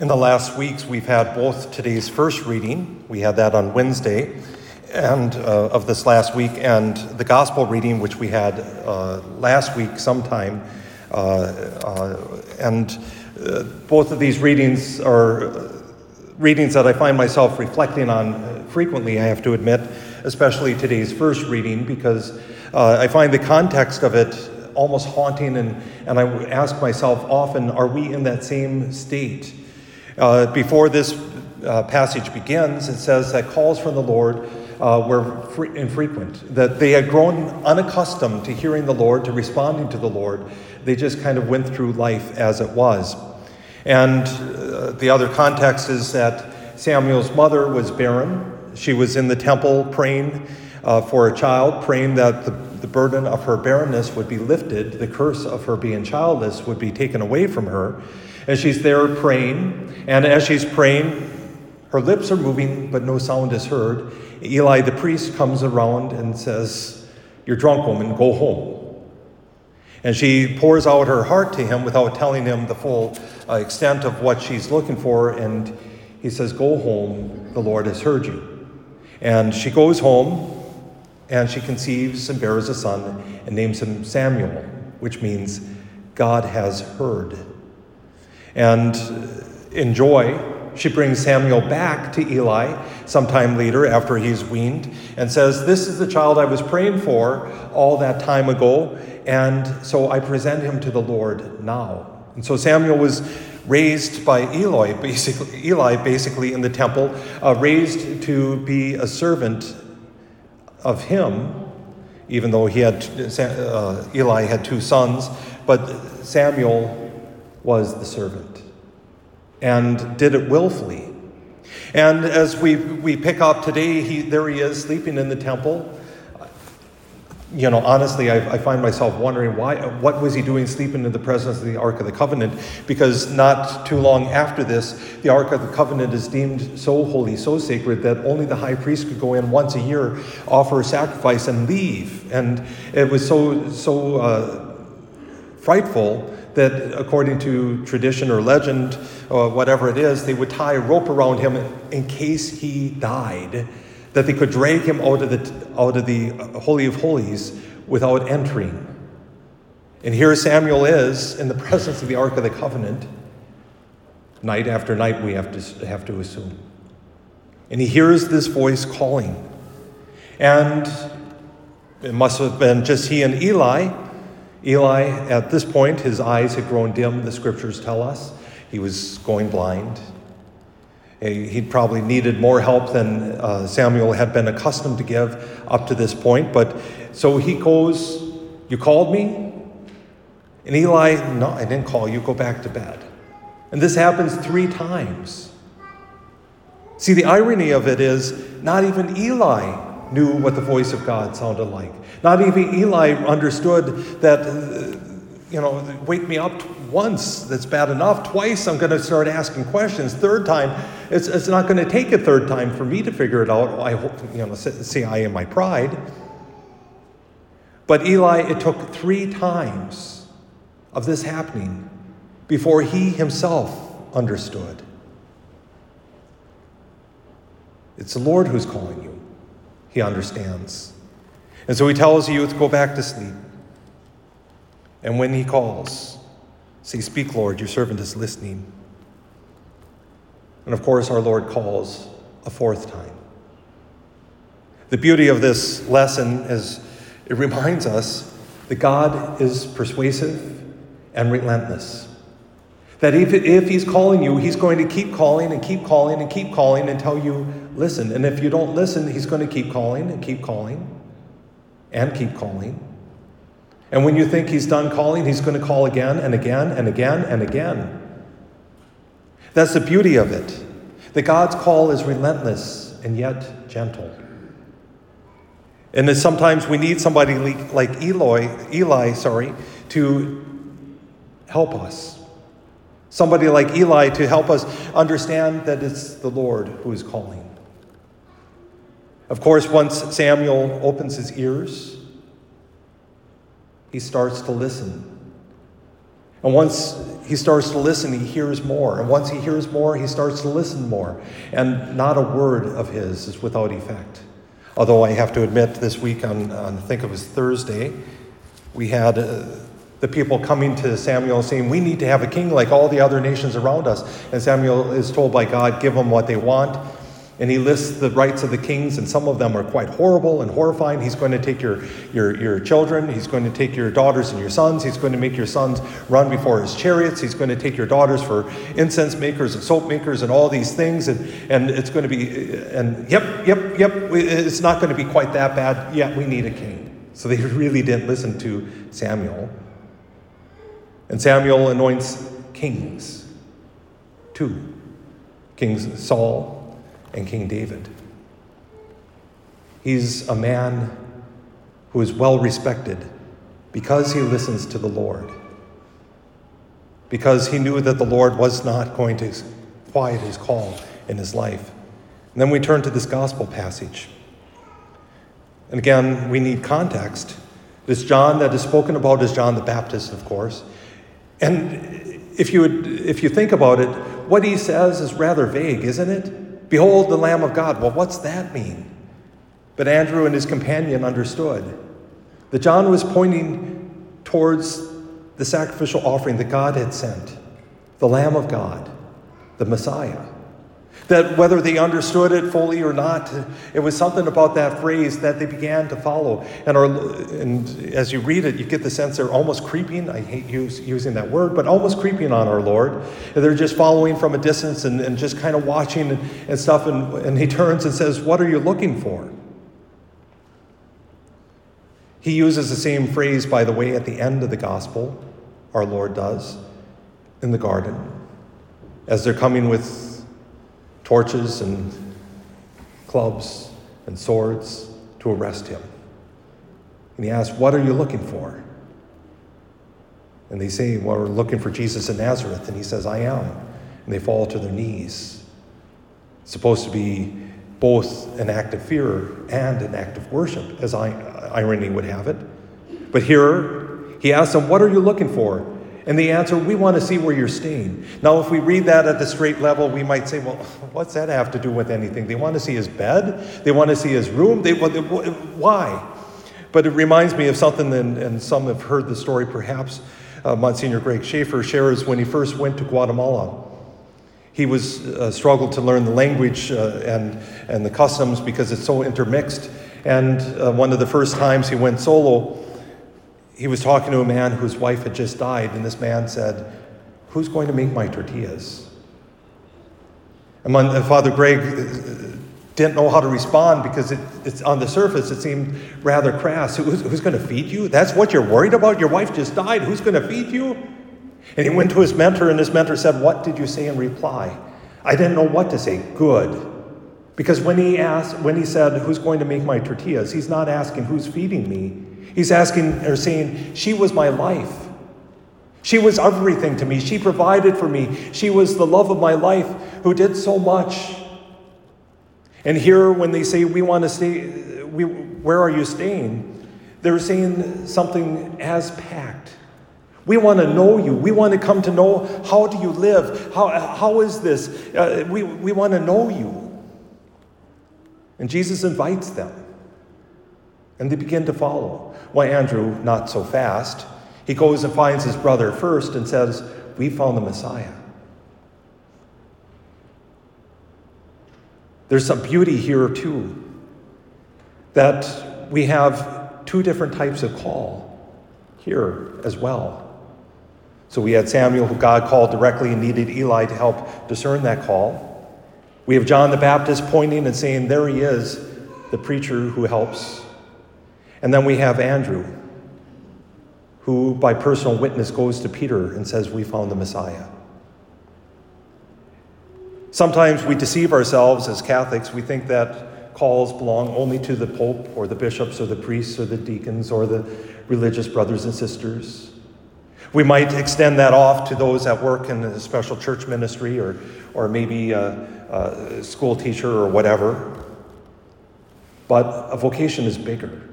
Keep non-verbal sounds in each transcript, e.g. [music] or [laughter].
In the last weeks, we've had both today's first reading, we had that on Wednesday, and uh, of this last week, and the gospel reading, which we had uh, last week sometime. Uh, uh and uh, both of these readings are readings that I find myself reflecting on frequently, I have to admit, especially today's first reading, because uh, I find the context of it almost haunting, and, and I ask myself often, are we in that same state? Uh, before this uh, passage begins, it says that calls from the Lord uh, were free- infrequent, that they had grown unaccustomed to hearing the Lord, to responding to the Lord. They just kind of went through life as it was. And uh, the other context is that Samuel's mother was barren. She was in the temple praying uh, for a child, praying that the, the burden of her barrenness would be lifted, the curse of her being childless would be taken away from her. And she's there praying, and as she's praying, her lips are moving, but no sound is heard. Eli the priest comes around and says, You're drunk, woman, go home. And she pours out her heart to him without telling him the full uh, extent of what she's looking for. And he says, Go home, the Lord has heard you. And she goes home and she conceives and bears a son and names him Samuel, which means God has heard. And in joy, she brings Samuel back to Eli sometime later after he's weaned and says, This is the child I was praying for all that time ago, and so I present him to the Lord now. And so Samuel was raised by Eli, basically, Eli basically in the temple, uh, raised to be a servant of him, even though he had uh, Eli had two sons, but Samuel was the servant and did it willfully. And as we, we pick up today, he, there he is sleeping in the temple. You know, honestly, I, I, find myself wondering why, what was he doing sleeping in the presence of the Ark of the Covenant? Because not too long after this, the Ark of the Covenant is deemed so holy, so sacred, that only the high priest could go in once a year, offer a sacrifice, and leave. And it was so, so uh, frightful that, according to tradition or legend, or whatever it is, they would tie a rope around him in case he died, that they could drag him out of the, out of the uh, Holy of Holies without entering. And here Samuel is in the presence of the Ark of the Covenant, night after night, we have to, have to assume. And he hears this voice calling. And it must have been just he and Eli Eli, at this point, his eyes had grown dim, the scriptures tell us. He was going blind. He'd probably needed more help than uh, Samuel had been accustomed to give up to this point. But so he goes, You called me? And Eli, No, I didn't call you. Go back to bed. And this happens three times. See, the irony of it is not even Eli knew what the voice of God sounded like. Not even Eli understood that, uh, you know, wake me up once, that's bad enough. Twice, I'm going to start asking questions. Third time, it's, it's not going to take a third time for me to figure it out. I hope, you know, see, I am my pride. But Eli, it took three times of this happening before he himself understood. It's the Lord who's calling you he understands. And so he tells the youth, Go back to sleep. And when he calls, say, Speak, Lord, your servant is listening. And of course, our Lord calls a fourth time. The beauty of this lesson is it reminds us that God is persuasive and relentless. That if, if He's calling you, He's going to keep calling and keep calling and keep calling until you listen. And if you don't listen, He's going to keep calling and keep calling and keep calling. And when you think He's done calling, He's going to call again and again and again and again. That's the beauty of it. That God's call is relentless and yet gentle. And that sometimes we need somebody like Eli, Eli, sorry, to help us Somebody like Eli to help us understand that it's the Lord who is calling. Of course, once Samuel opens his ears, he starts to listen. And once he starts to listen, he hears more. And once he hears more, he starts to listen more. And not a word of his is without effect. Although I have to admit, this week on, on I think it was Thursday, we had uh, the people coming to Samuel saying, We need to have a king like all the other nations around us. And Samuel is told by God, Give them what they want. And he lists the rights of the kings, and some of them are quite horrible and horrifying. He's going to take your, your, your children, he's going to take your daughters and your sons, he's going to make your sons run before his chariots, he's going to take your daughters for incense makers and soap makers and all these things. And, and it's going to be, and yep, yep, yep, it's not going to be quite that bad. Yet we need a king. So they [laughs] really didn't listen to Samuel. And Samuel anoints kings, two kings, Saul and King David. He's a man who is well respected because he listens to the Lord, because he knew that the Lord was not going to quiet his call in his life. And then we turn to this gospel passage. And again, we need context. This John that is spoken about is John the Baptist, of course. And if you, would, if you think about it, what he says is rather vague, isn't it? Behold the Lamb of God. Well, what's that mean? But Andrew and his companion understood that John was pointing towards the sacrificial offering that God had sent, the Lamb of God, the Messiah. That whether they understood it fully or not, it was something about that phrase that they began to follow. And, and as you read it, you get the sense they're almost creeping. I hate use, using that word, but almost creeping on our Lord. And they're just following from a distance and, and just kind of watching and, and stuff. And, and he turns and says, What are you looking for? He uses the same phrase, by the way, at the end of the gospel, our Lord does, in the garden, as they're coming with torches and clubs and swords to arrest him. And he asks, What are you looking for? And they say, Well, we're looking for Jesus in Nazareth. And he says, I am. And they fall to their knees. It's supposed to be both an act of fear and an act of worship, as irony would have it. But here, he asks them, What are you looking for? And the answer, we want to see where you're staying. Now, if we read that at the straight level, we might say, well, [laughs] what's that have to do with anything? They want to see his bed, they want to see his room. They, why? But it reminds me of something, and, and some have heard the story perhaps. Uh, Monsignor Greg Schaefer shares when he first went to Guatemala. He was uh, struggled to learn the language uh, and, and the customs because it's so intermixed. And uh, one of the first times he went solo, he was talking to a man whose wife had just died, and this man said, Who's going to make my tortillas? And my, Father Greg uh, didn't know how to respond because it, it's on the surface it seemed rather crass. Who's, who's going to feed you? That's what you're worried about? Your wife just died. Who's going to feed you? And he went to his mentor, and his mentor said, What did you say in reply? I didn't know what to say. Good. Because when he asked, when he said, Who's going to make my tortillas? He's not asking who's feeding me. He's asking or saying, She was my life. She was everything to me. She provided for me. She was the love of my life who did so much. And here, when they say, We want to stay, we, where are you staying? They're saying something as packed. We want to know you. We want to come to know how do you live? How, how is this? Uh, we, we want to know you. And Jesus invites them. And they begin to follow. Why, Andrew, not so fast. He goes and finds his brother first and says, We found the Messiah. There's some beauty here, too, that we have two different types of call here as well. So we had Samuel, who God called directly and needed Eli to help discern that call. We have John the Baptist pointing and saying, There he is, the preacher who helps and then we have Andrew, who by personal witness goes to Peter and says, We found the Messiah. Sometimes we deceive ourselves as Catholics. We think that calls belong only to the Pope or the bishops or the priests or the deacons or the religious brothers and sisters. We might extend that off to those that work in a special church ministry or, or maybe a, a school teacher or whatever. But a vocation is bigger.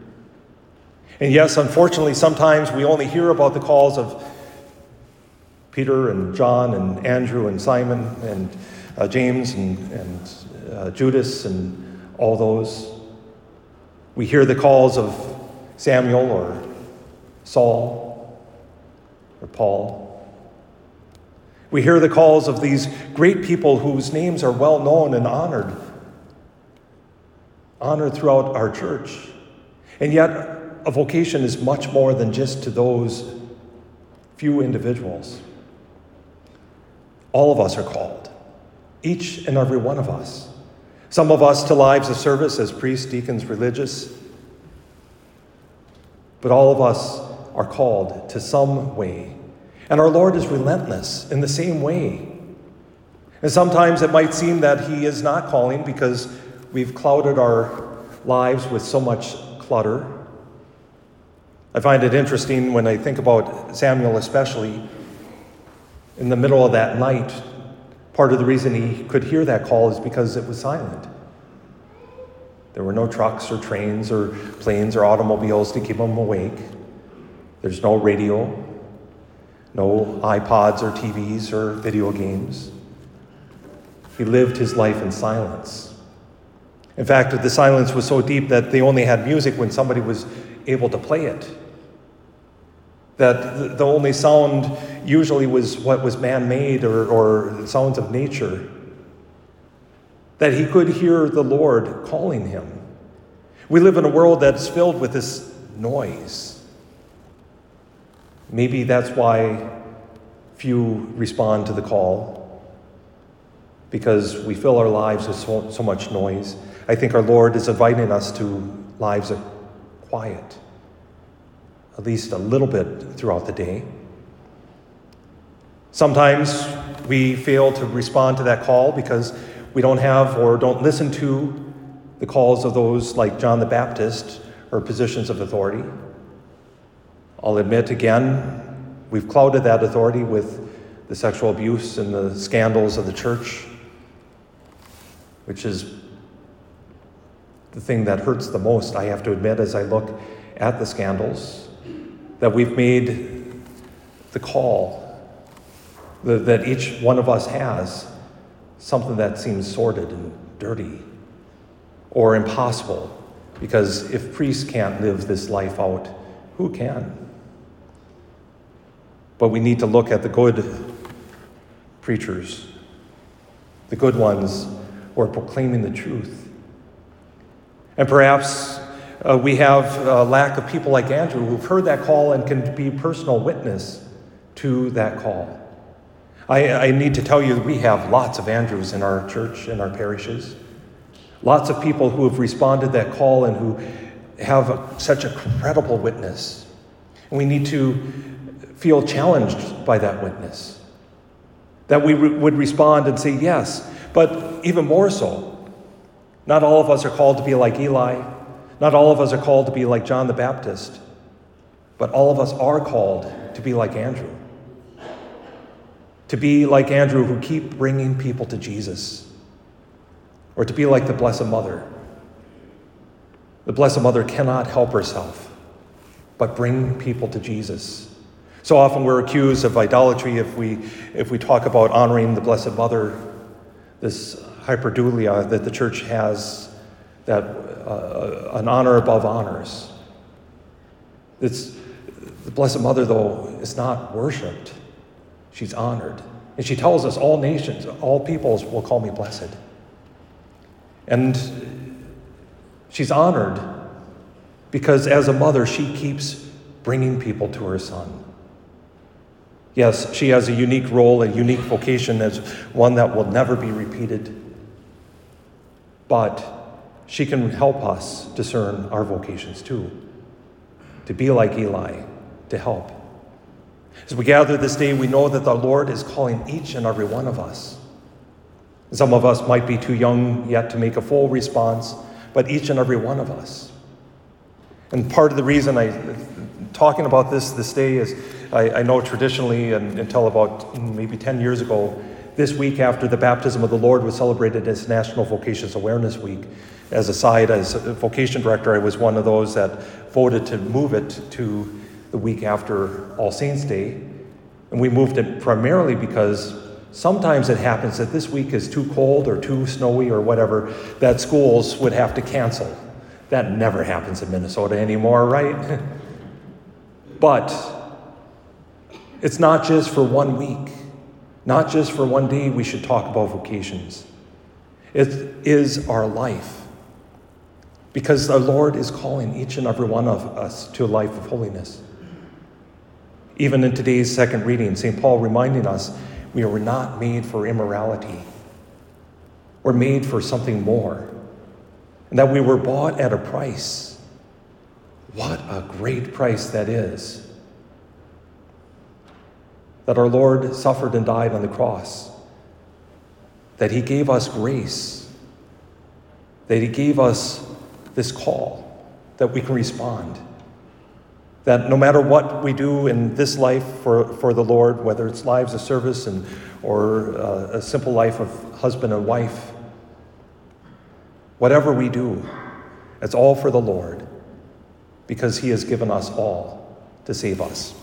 And yes, unfortunately, sometimes we only hear about the calls of Peter and John and Andrew and Simon and uh, James and, and uh, Judas and all those. We hear the calls of Samuel or Saul or Paul. We hear the calls of these great people whose names are well known and honored, honored throughout our church. And yet, a vocation is much more than just to those few individuals. All of us are called, each and every one of us. Some of us to lives of service as priests, deacons, religious. But all of us are called to some way. And our Lord is relentless in the same way. And sometimes it might seem that He is not calling because we've clouded our lives with so much clutter. I find it interesting when I think about Samuel, especially in the middle of that night, Part of the reason he could hear that call is because it was silent. There were no trucks or trains or planes or automobiles to keep him awake. There's no radio, no iPods or TVs or video games. He lived his life in silence. In fact, the silence was so deep that they only had music when somebody was able to play it that the only sound usually was what was man made or, or sounds of nature. That he could hear the Lord calling him. We live in a world that's filled with this noise. Maybe that's why few respond to the call, because we fill our lives with so, so much noise. I think our Lord is inviting us to lives of quiet at least a little bit throughout the day. Sometimes we fail to respond to that call because we don't have or don't listen to the calls of those like John the Baptist or positions of authority. I'll admit again, we've clouded that authority with the sexual abuse and the scandals of the church, which is the thing that hurts the most, I have to admit, as I look at the scandals that we've made the call that each one of us has something that seems sordid and dirty or impossible because if priests can't live this life out, who can? But we need to look at the good preachers, the good ones who are proclaiming the truth. And perhaps uh, we have a lack of people like Andrew who've heard that call and can be personal witness to that call. I, I need to tell you, we have lots of Andrews in our church, in our parishes. Lots of people who have responded that call and who have a, such a credible witness. And we need to feel challenged by that witness. That we re- would respond and say yes, but even more so. Not all of us are called to be like Eli. Not all of us are called to be like John the Baptist, but all of us are called to be like Andrew. To be like Andrew, who keep bringing people to Jesus, or to be like the Blessed Mother. The Blessed Mother cannot help herself but bring people to Jesus. So often we're accused of idolatry if we, if we talk about honoring the Blessed Mother, this hyperdulia that the church has that uh, an honor above honors. It's, the Blessed Mother, though, is not worshiped, she's honored. And she tells us, all nations, all peoples will call me blessed. And she's honored because as a mother, she keeps bringing people to her son. Yes, she has a unique role, a unique vocation as one that will never be repeated. But she can help us discern our vocations too, to be like Eli, to help. As we gather this day, we know that the Lord is calling each and every one of us. Some of us might be too young yet to make a full response, but each and every one of us. And part of the reason I talking about this this day is I, I know traditionally and, until about maybe 10 years ago, this week after the baptism of the Lord was celebrated as National Vocations Awareness Week. As a side, as a vocation director, I was one of those that voted to move it to the week after All Saints' Day And we moved it primarily because sometimes it happens that this week is too cold or too snowy or whatever, that schools would have to cancel. That never happens in Minnesota anymore, right? [laughs] but it's not just for one week, not just for one day we should talk about vocations. It is our life. Because the Lord is calling each and every one of us to a life of holiness. Even in today's second reading, St. Paul reminding us we were not made for immorality. We're made for something more. And that we were bought at a price. What a great price that is that our Lord suffered and died on the cross, that He gave us grace, that He gave us this call, that we can respond. That no matter what we do in this life for, for the Lord, whether it's lives of service and, or uh, a simple life of husband and wife, whatever we do, it's all for the Lord because He has given us all to save us.